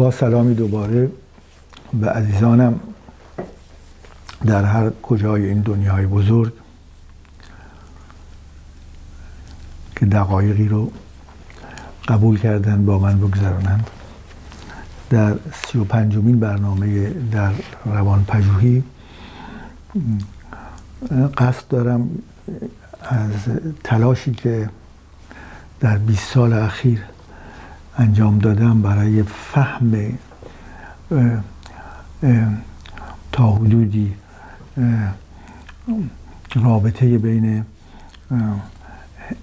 با سلامی دوباره به عزیزانم در هر کجای این دنیای بزرگ که دقایقی رو قبول کردن با من بگذرانند در سی و پنجمین برنامه در روان پژوهی قصد دارم از تلاشی که در 20 سال اخیر انجام دادم برای فهم تا حدودی رابطه بین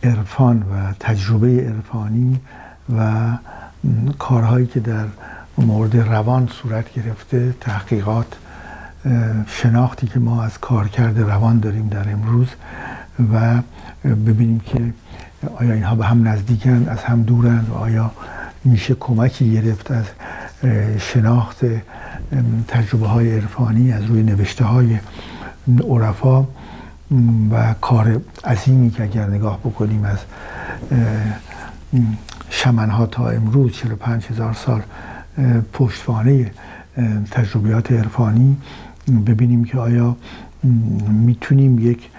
عرفان و تجربه عرفانی و کارهایی که در مورد روان صورت گرفته تحقیقات شناختی که ما از کارکرد روان داریم در امروز و ببینیم که آیا اینها به هم نزدیکند از هم دورند و آیا میشه کمکی گرفت از شناخت تجربه های عرفانی از روی نوشته های عرفا و کار عظیمی که اگر نگاه بکنیم از شمنها تا امروز 45 هزار سال پشتوانه تجربیات عرفانی ببینیم که آیا می‌تونیم یک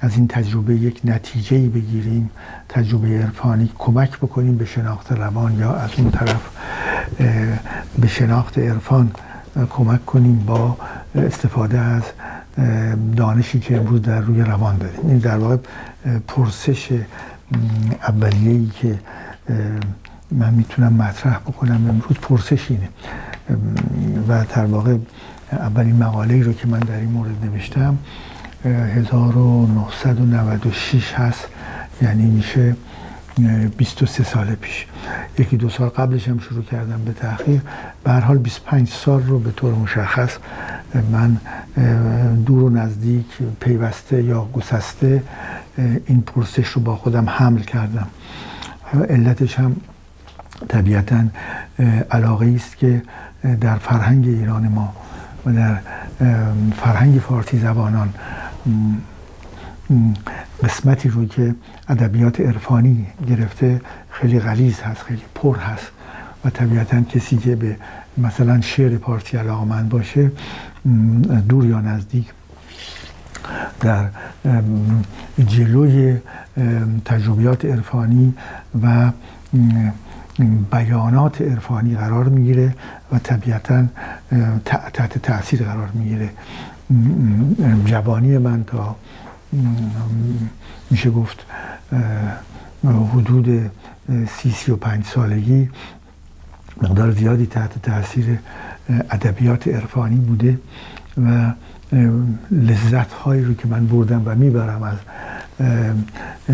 از این تجربه یک نتیجه بگیریم تجربه عرفانی کمک بکنیم به شناخت روان یا از اون طرف به شناخت عرفان کمک کنیم با استفاده از دانشی که امروز در روی روان داریم. این در واقع پرسش اولیه‌ای که من می‌تونم مطرح بکنم امروز پرسش اینه. و در واقع اولین مقاله رو که من در این مورد نوشتم 1996 هست. یعنی میشه 23 سال پیش. یکی دو سال قبلش هم شروع کردم به تحقیق به هر حال 25 سال رو به طور مشخص من دور و نزدیک پیوسته یا گسسته این پرسش رو با خودم حمل کردم. علتش هم طبیعتا علاقه است که در فرهنگ ایران ما و در فرهنگ فارسی زبانان قسمتی رو که ادبیات عرفانی گرفته خیلی غلیظ هست خیلی پر هست و طبیعتا کسی که به مثلا شعر پارسی علاقمند باشه دور یا نزدیک در جلوی تجربیات عرفانی و بیانات عرفانی قرار می‌گیره و طبیعتا تحت تاثیر قرار می‌گیره. جوانی من تا میشه گفت حدود سی سی و پنج سالگی مقدار زیادی تحت تاثیر ادبیات عرفانی بوده و لذت هایی رو که من بردم و می‌برم از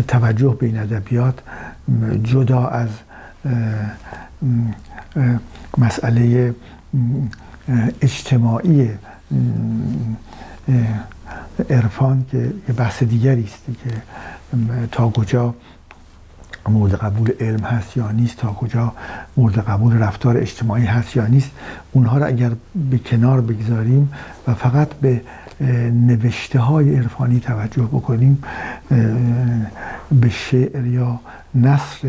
توجه به این ادبیات جدا از مسئله اجتماعی عرفان که یه بحث دیگری است که تا کجا مورد قبول علم هست یا نیست تا کجا مورد قبول رفتار اجتماعی هست یا نیست اونها را اگر به کنار بگذاریم و فقط به نوشته های عرفانی توجه بکنیم به شعر یا نصر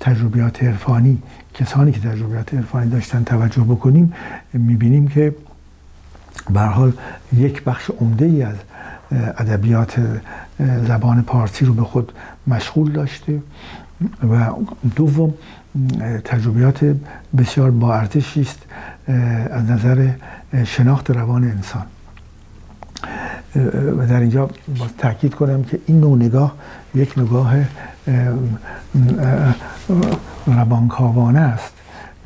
تجربیات عرفانی کسانی که تجربیات عرفانی داشتن توجه بکنیم می‌بینیم که به حال یک بخش عمده ای از ادبیات زبان پارسی رو به خود مشغول داشته و دوم تجربیات بسیار با ارزشی است از نظر شناخت روان انسان. و در اینجا باز تاکید کنم که این نوع نگاه یک نگاه روانکاوانه است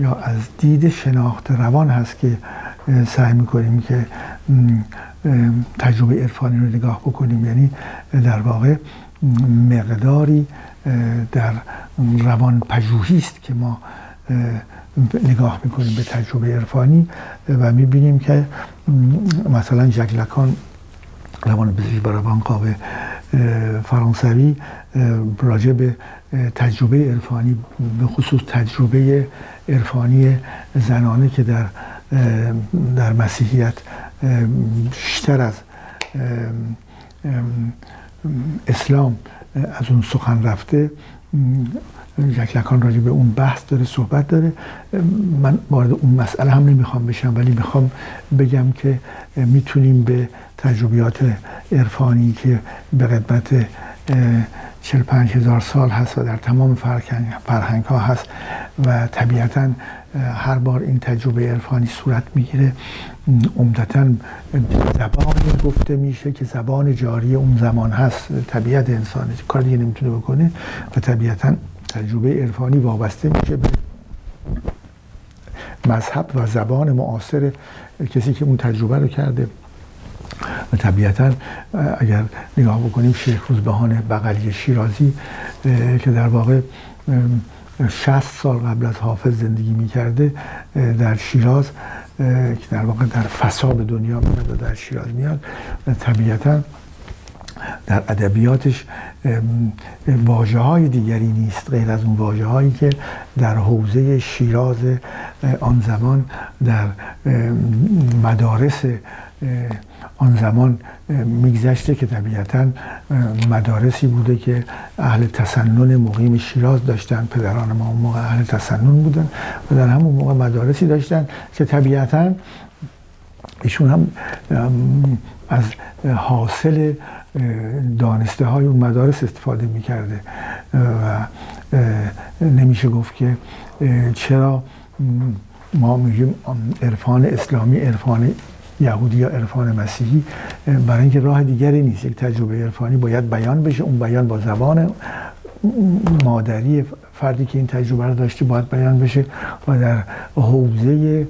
یا از دید شناخت روان هست که سعی می‌کنیم که تجربه عرفانی رو نگاه بکنیم. یعنی در واقع مقداری در روان پژوهی است که ما نگاه می‌کنیم به تجربه عرفانی و می‌بینیم که مثلا ژک لکان روان پزشک و روانکاو فرانسوی راجع به تجربه عرفانی به خصوص تجربه عرفانی زنانه که در در مسیحیت بیشتر از اسلام از اون سخن رفته. لکان راجع به اون بحث داره صحبت داره. من وارد اون مسئله هم نمی‌خوام بشم ولی می‌خوام بگم که می‌تونیم به تجربیات عرفانی که به قدمت 45 هزار سال هست و در تمام فرهنگ ها هست و طبیعتا هر بار این تجربه عرفانی صورت می‌گیره عمدتا زبانی گفته میشه که زبان جاری اون زمان هست. طبیعت انسانه کار دیگه نمی‌تونه بکنه و طبیعتا تجربه عرفانی وابسته میشه به مذهب و زبان معاصر کسی که اون تجربه رو کرده. و طبیعتا اگر نگاه بکنیم شیخ روزبهان بغلی شیرازی که در واقع 60 سال قبل از حافظ زندگی می‌کرده در شیراز که در واقع در فساد دنیا میاد و در شیراز میاد. طبیعتا در ادبیاتش واجه های دیگری نیست غیر از اون واجه هایی که در حوزه شیراز آن زمان در مدارس آن زمان میگذشته که طبیعتا مدارسی بوده که اهل تسنن مقیم شیراز داشتن. پدران ما اون موقع اهل تسنن بودن و در همون موقع مدارسی داشتن که طبیعتا ایشون هم از حاصل دانسته های اون مدارس استفاده می‌کرده. و نمیشه گفت که چرا ما میگیم عرفان اسلامی عرفان یهودی یا عرفان مسیحی برای اینکه راه دیگری نیست. یک تجربه عرفانی باید بیان بشه اون بیان با زبان مادری فردی که این تجربه رو داشته باید بیان بشه و در حوزه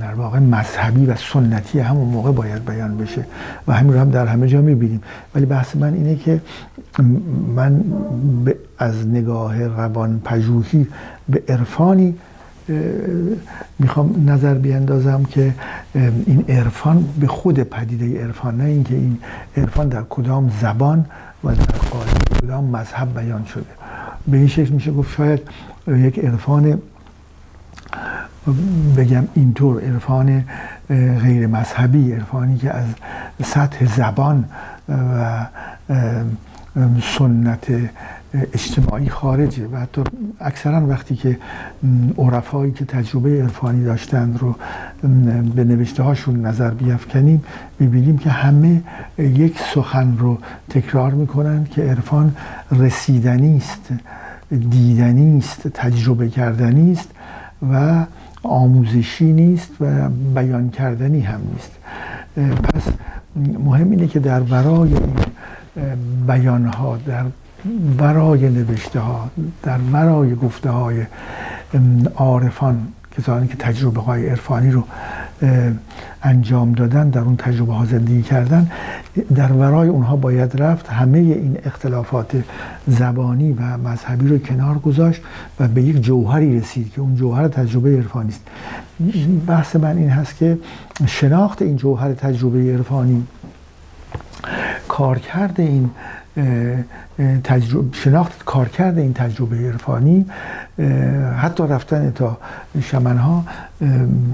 در واقع مذهبی و سنتی همون موقع باید بیان بشه. و همین رو هم در همه جا می‌بینیم. ولی بحث من اینه که من از نگاه روان پژوهی به عرفانی می‌خوام نظر بیندازم که این عرفان به خود پدیده عرفان نه اینکه این عرفان در کدام زبان و در کدام مذهب بیان شده. به این شکل میشه گفت شاید یک عرفان بگم اینطور عرفان غیر مذهبی عرفانی که از سطح زبان و سنت اجتماعی خارجه و حتی اکثرا وقتی که عرفایی که تجربه عرفانی داشتند رو به نوشته هاشون نظر بیافکنیم می‌بینیم که همه یک سخن رو تکرار می‌کنن که عرفان رسیدنی است دیدنی است تجربه کردنی است و آموزشی نیست و بیان کردنی هم نیست. پس مهم اینه که در برای این بیان ها در برای نوشته ها در برای گفته های عارفان کسانی که تجربه های عرفانی رو انجام دادن در اون تجربه ها زندگی کردن در ورای اونها باید رفت همه این اختلافات زبانی و مذهبی رو کنار گذاشت و به یک جوهری رسید که اون جوهر تجربه عرفانی است. بحث من این هست که شناخت این جوهر تجربه عرفانی کارکرد این تجربه شناخت کارکرد این تجربه عرفانی حتی رفتن تا شمنها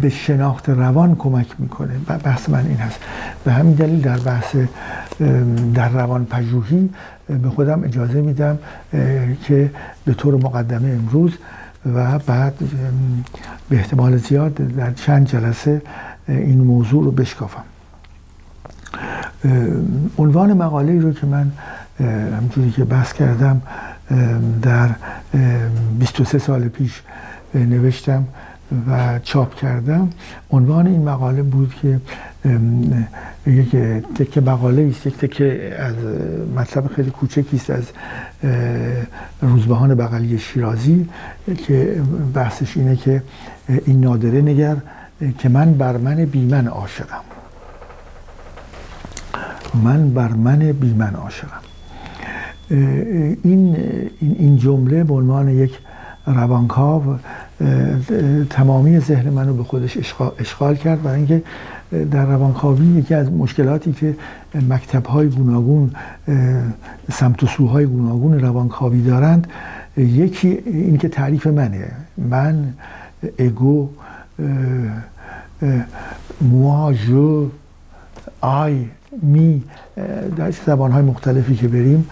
به شناخت روان کمک می‌کنه. بحث من این هست. به همین دلیل در بحث در روان پژوهی به خودم اجازه میدم که به طور مقدمه امروز و بعد به احتمال زیاد در چند جلسه این موضوع رو بشکافم. عنوان مقاله رو که من همجوری که بحث کردم در 23 سال پیش نوشتم و چاپ کردم. عنوان این مقاله بود که یک تکه مقاله است یک تکه از مطلب خیلی کوچکی است از روزبهان بغلی شیرازی که بحثش اینه که این نادره نگر که من بر من بیمن عاشقم. من بر من بیمن عاشقم. این این جمله به عنوان یک روانکاو تمامی ذهن منو به خودش اشغال کرد برای اینکه در روانکاوی یکی از مشکلاتی که مکتب های گوناگون سمت و سوهای گوناگون روانکاوی دارند یکی این که تعریف منه. من اگو موا جو آی می در زبان های مختلفی که بریم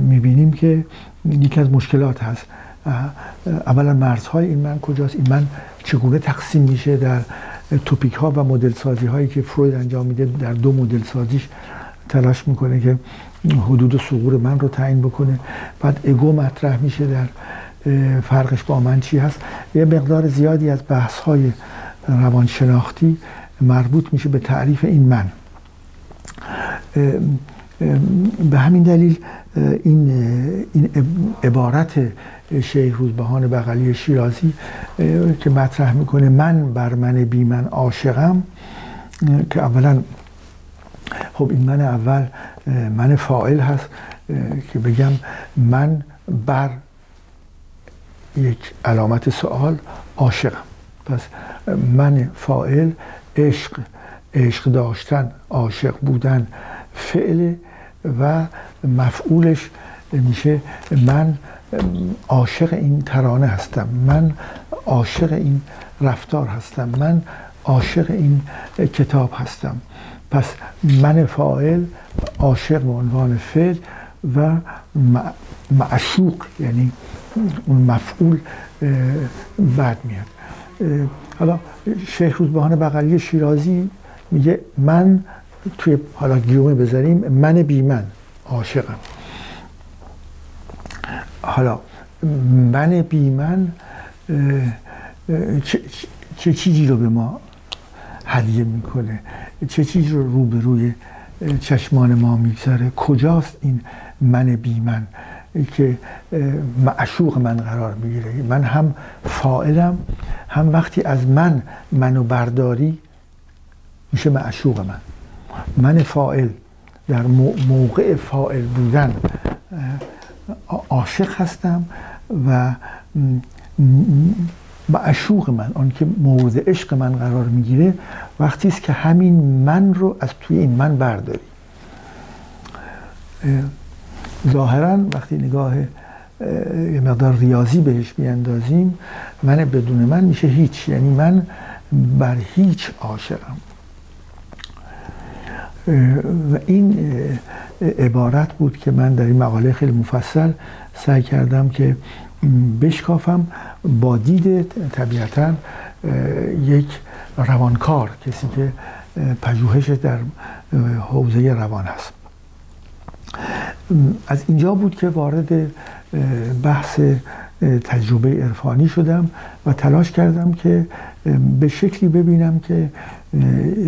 می‌بینیم که یکی از مشکلات هست. اولا مرزهای این من کجاست؟ این من چگونه تقسیم میشه در توپیک ها و مدل سازی هایی که فروید انجام میده؟ در دو مدل سازیش تلاش می‌کنه که حدود سقور من رو تعیین بکنه. بعد اگو مطرح میشه در فرقش با من چی هست؟ یه مقدار زیادی از بحث های روانشناختی مربوط میشه به تعریف این من. به همین دلیل این این عبارت شیخ روزبهان بغلی شیرازی که مطرح می‌کنه من بر من بی من عاشقم که اولا خب این من اول من فائل هست که بگم من بر یک علامت سوال عاشقم. پس من فائل عشق عشق داشتن عاشق بودن فعل و مفعولش میشه من عاشق این ترانه هستم من عاشق این رفتار هستم من عاشق این کتاب هستم. پس من فاعل عاشق به عنوان فعل و معشوق یعنی اون مفعول بعد میاد. حالا شیخ روزبهان بغلی شیرازی میگه من توی حالا گیومه بذاریم من بی من عاشقم. حالا من بی من چه, چه چیزی رو به ما هدیه می‌کنه؟ چه چیزی رو روبروی چشمان ما می‌گذاره؟ کجاست این من بی من که معشوق من قرار می‌گیره؟ من هم فائلم هم وقتی از من منو برداری میشه معشوق من. من فائل در موقع فائل بودن عاشق هستم و معشوق من آن که مورد عشق من قرار می‌گیره وقتی است که همین من رو از توی این من برداری. ظاهرا وقتی نگاه یه مقدار ریاضی بهش بیاندازیم من بدون من میشه هیچ. یعنی من بر هیچ عاشقم. و این عبارت بود که من در این مقاله خیلی مفصل سعی کردم که بشکافم با دید طبیعتا یک روانکار کسی که پژوهش در حوزه روان هست از اینجا بود که وارد بحث تجربه عرفانی شدم و تلاش کردم که به شکلی ببینم که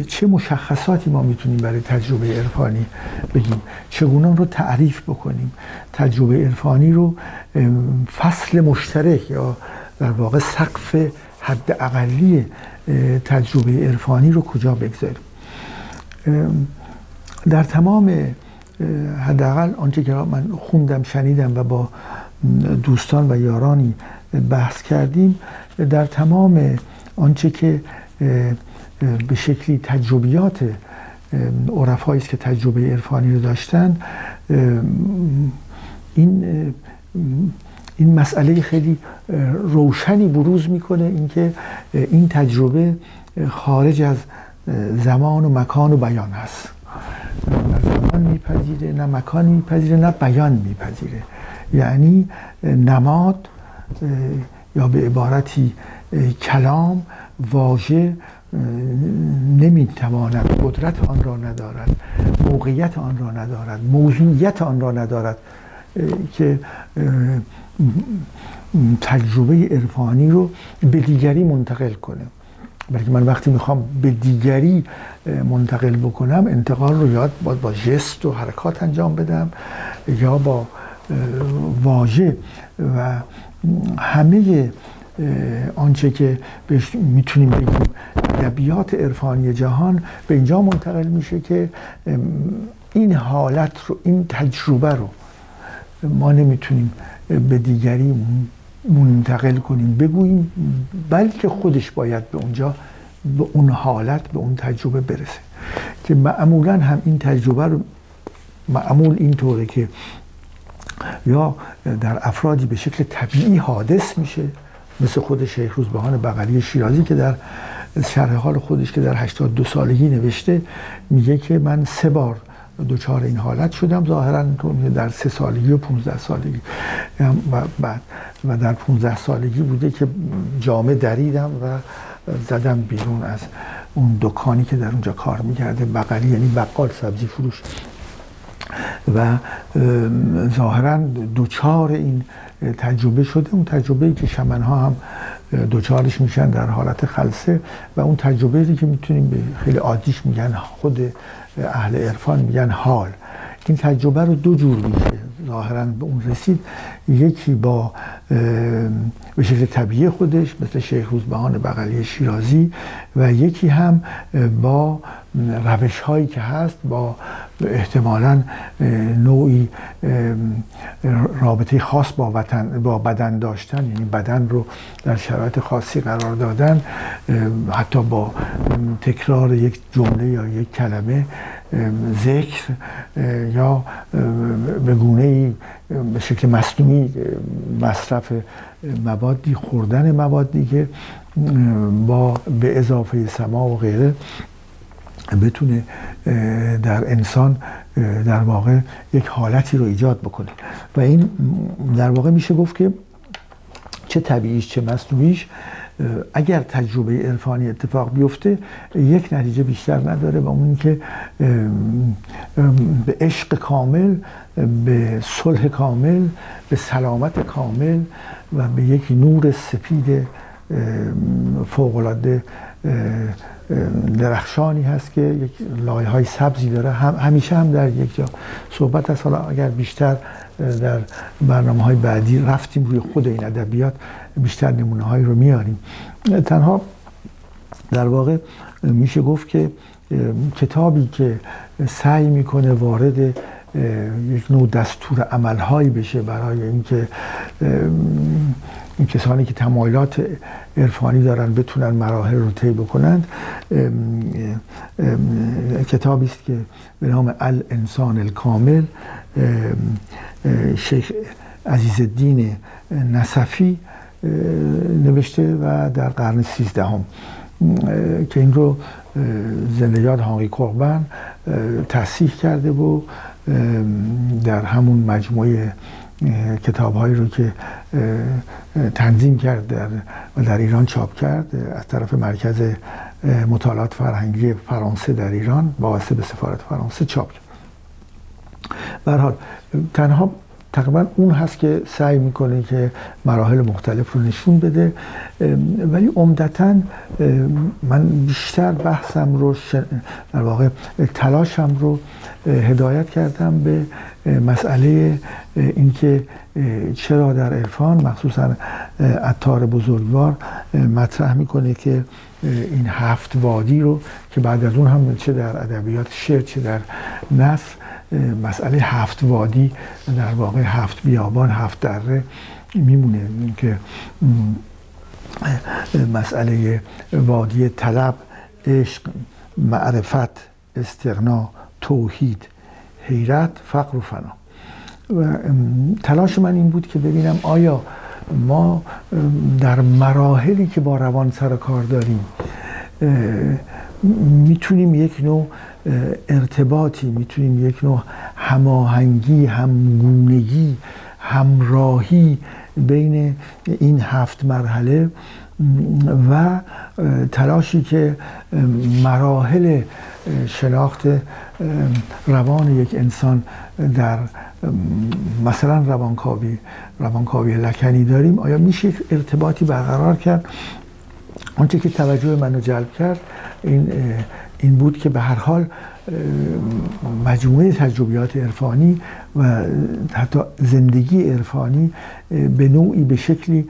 چه مشخصاتی ما می‌تونیم برای تجربه عرفانی بگیم؟ چگونه رو تعریف بکنیم؟ تجربه عرفانی رو فصل مشترک یا در واقع سقف حد اقلی تجربه عرفانی رو کجا بگذاریم؟ در تمام حداقل آنچه که من خوندم شنیدم و با دوستان و یارانی بحث کردیم در تمام آنچه که به شکلی تجربیات عرفایی است که تجربه عرفانی رو داشتن. این این مسئله خیلی روشنی بروز می‌کنه اینکه این تجربه خارج از زمان و مکان و بیان هست. نه زمان میپذیره نه مکان میپذیره نه بیان میپذیره. یعنی نماد یا به عبارتی کلام واژه نمی‌تواند قدرت آن را ندارد موقعیت آن را ندارد موضوعیت آن را ندارد که تجربه عرفانی رو به دیگری منتقل کنه بلکه من وقتی می‌خوام به دیگری منتقل بکنم انتقال رو یاد باید با جست و حرکات انجام بدم یا با واژه و همه آنچه که بهش می‌تونیم بگیم ادبیات عرفانی جهان به اینجا منتقل میشه که این حالت رو این تجربه رو ما نمی‌تونیم به دیگری منتقل کنیم بگوییم بلکه خودش باید به اونجا به اون حالت به اون تجربه برسه. که معمولا هم این تجربه رو معمول اینطوره که یا در افرادی به شکل طبیعی حادث میشه مثل خود شیخ روزبهان بغلی شیرازی که در شرح حال خودش که در 82 سالگی نوشته میگه که من سه بار دوچار این حالت شدم ظاهرا در سه سالگی و 15 سالگی و بعد. و در 15 سالگی بوده که جامعه دریدم و زدم بیرون از اون دکانی که در اونجا کار می‌کرده. بغلی یعنی بقال سبزی فروش. و ظاهرا دوچار این تجربه شده اون تجربه که شمنها هم دوچارش میشن در حالت خلصه و اون تجربه که می‌تونیم به خیلی عادیش میگن خود اهل عرفان میگن حال. این تجربه رو دو جور میشه ظاهرا به اون رسید. یکی با به شکل طبیعی خودش مثل شیخ روزبهان بغلی شیرازی و یکی هم با روش هایی که هست با احتمالا نوعی رابطه خاص با, وطن با بدن داشتن یعنی بدن رو در شرایط خاصی قرار دادن حتی با تکرار یک جمله یا یک کلمه ذکر یا به گونه ای به شکل مصنوعی مصرف موادی خوردن موادی که با به اضافه سما و غیره. بتونه در انسان در واقع یک حالتی رو ایجاد بکنه. و این در واقع میشه گفت که چه طبیعیش چه مصنوعیش اگر تجربه عرفانی اتفاق بیفته یک نتیجه بیشتر نداره و اون که به عشق کامل به صلح کامل به سلامت کامل و به یک نور سپید فوقالعاده درخشانی هست که یک لایه های سبزی داره. هم همیشه هم در یک جا. صحبت از حالا اگر بیشتر در برنامه های بعدی رفتیم روی خود این ادبیات بیشتر نمونه هایی رو میاریم تنها در واقع میشه گفت که کتابی که سعی می‌کنه وارد یک نوع دستور عملهایی بشه برای اینکه این کسانی که تمایلات عرفانی دارن بتونن مراحل رو طی بکنند کتابی است که به نام الانسان الکامل شیخ عزیز الدین نصفی نوشته و در قرن سیزدهم که این رو زندگیات هانقی قربن تصحیح کرده و در همون مجموعه کتاب هایی رو که تنظیم کرد در و در ایران چاپ کرد از طرف مرکز مطالعات فرهنگی فرانسه در ایران واسطه به سفارت فرانسه چاپ کرد. برحال تنها تقریبا اون هست که سعی می‌کنه که مراحل مختلف رو نشون بده. ولی عمدتا من بیشتر بحثم رو در واقع تلاشم رو هدایت کردم به مسئله اینکه چرا در عرفان مخصوصا اتار بزرگوار مطرح می‌کنه که این هفت وادی رو که بعد از اون هم چه در ادبیات شعر چه در نصر مسئله هفت وادی در واقع هفت بیابان هفت دره میمونه. که مسئله وادی طلب عشق معرفت استغنا توحید حیرت فقر و فنا. و تلاش من این بود که ببینم آیا ما در مراحلی که با روان سر کار داریم می‌تونیم یک نوع ارتباطی می‌تونیم یک نوع هماهنگی همگونگی همراهی بین این هفت مرحله و تلاشی که مراحل شناخت روان یک انسان در مثلا روانکاوی روانکاوی لکنی داریم. آیا میشه ارتباطی برقرار کرد؟ آنچه که توجه منو جلب کرد این این بود که به هر حال مجموعه تجربیات عرفانی و حتی زندگی عرفانی به نوعی به شکلی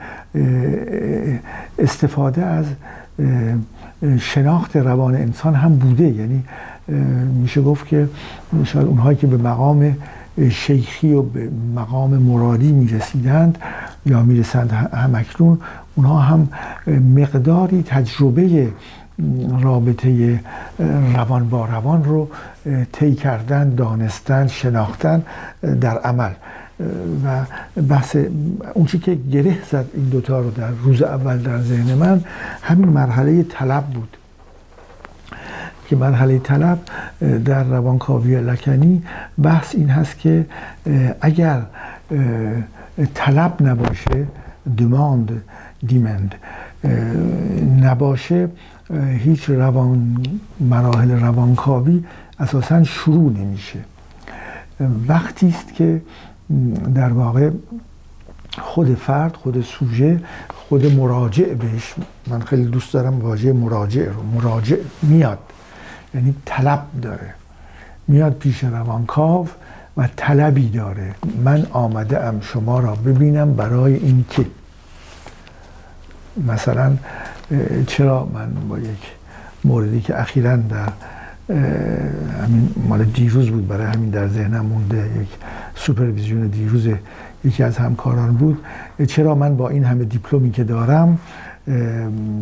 استفاده از شناخت روان انسان هم بوده. یعنی میشه گفت که شاید اونهایی که به مقام شیخی و به مقام مرادی می‌رسیدند یا می‌رسند همکنون اونها هم مقداری تجربه رابطه روان با روان رو طی کردن دانستن شناختن در عمل. و بحث اون چی که گره زد این دوتا رو در روز اول در ذهن من همین مرحله طلب بود. که مرحله طلب در روانکاوی لکنی بحث این هست که اگر طلب نباشه دماند دیمند نباشه هیچ روان مراحل روانکاوی اساسا شروع نمیشه. وقتی است که در واقع خود فرد خود سوژه خود مراجع بهش من خیلی دوست دارم واژه مراجع رو. مراجع میاد. یعنی طلب داره. میاد پیش روانکاو و طلبی داره. من آمده ام شما را ببینم برای اینکه. مثلا چرا من با یک موردی که اخیرا در همین مال دیروز بود برای همین در ذهنم مونده یک سوپرویزیون دیروز یکی از همکاران بود. چرا من با این همه دیپلمی که دارم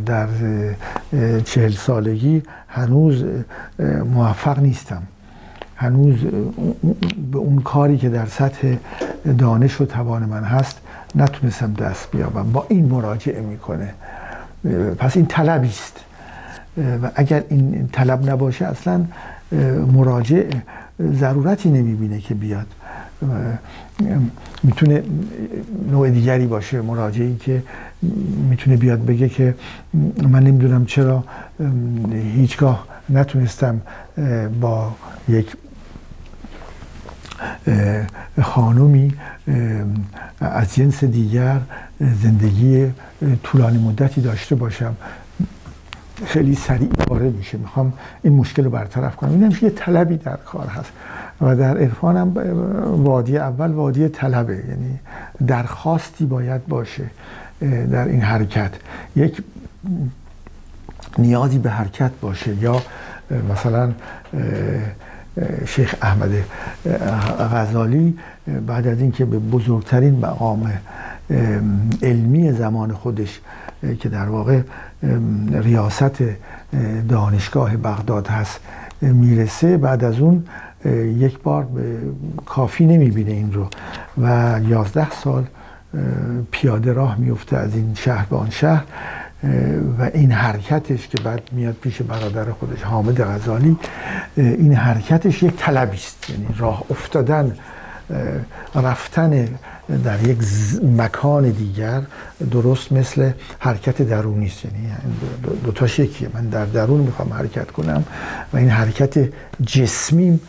در چهل سالگی هنوز موفق نیستم. هنوز به اون کاری که در سطح دانش و توان من هست نتونستم دست بیابم. با این مراجعه می‌کنه. پس این طلبی است. و اگر این طلب نباشه اصلا مراجع ضرورتی نمی‌بینه که بیاد. می‌تونه نوع دیگری باشه مراجعی که می‌تونه بیاد بگه که من نمی‌دونم چرا هیچگاه نتونستم با یک خانومی از جنس دیگر زندگی طولانی مدتی داشته باشم. خیلی سریع وارد میشه. می‌خوام این مشکل رو برطرف کنم. این یه طلبی در کار هست و در عرفان هم وادی اول وادی طلبه. یعنی درخواستی باید باشه در این حرکت. یک نیازی به حرکت باشه یا مثلا شیخ احمد غزالی بعد از اینکه به بزرگترین مقام علمی زمان خودش که در واقع ریاست دانشگاه بغداد هست می‌رسه بعد از اون یک بار کافی نمی‌بینه این رو و یازده سال پیاده راه میفته از این شهر به آن شهر. و این حرکتش که بعد میاد پیش برادر خودش حامد غزالی این حرکتش یک طلبی است. یعنی راه افتادن رفتن در یک مکان دیگر درست مثل حرکت درونی است. یعنی دوتاش یکیه. من در درون می‌خوام حرکت کنم و این حرکت جسمی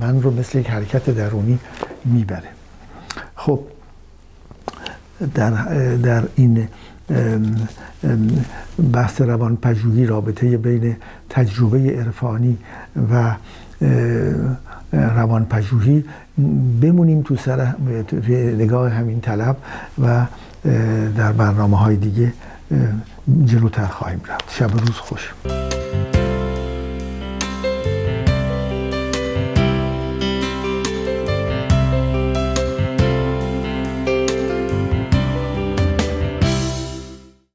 من رو مثل یک حرکت درونی می‌بره. خب در, در این بحث روان پژوهی رابطه بین تجربه عرفانی و روان پژوهی بمونیم تو سر نگاه همین طلب و در برنامه های دیگه جلوتر خواهیم رفت. شب روز خوش.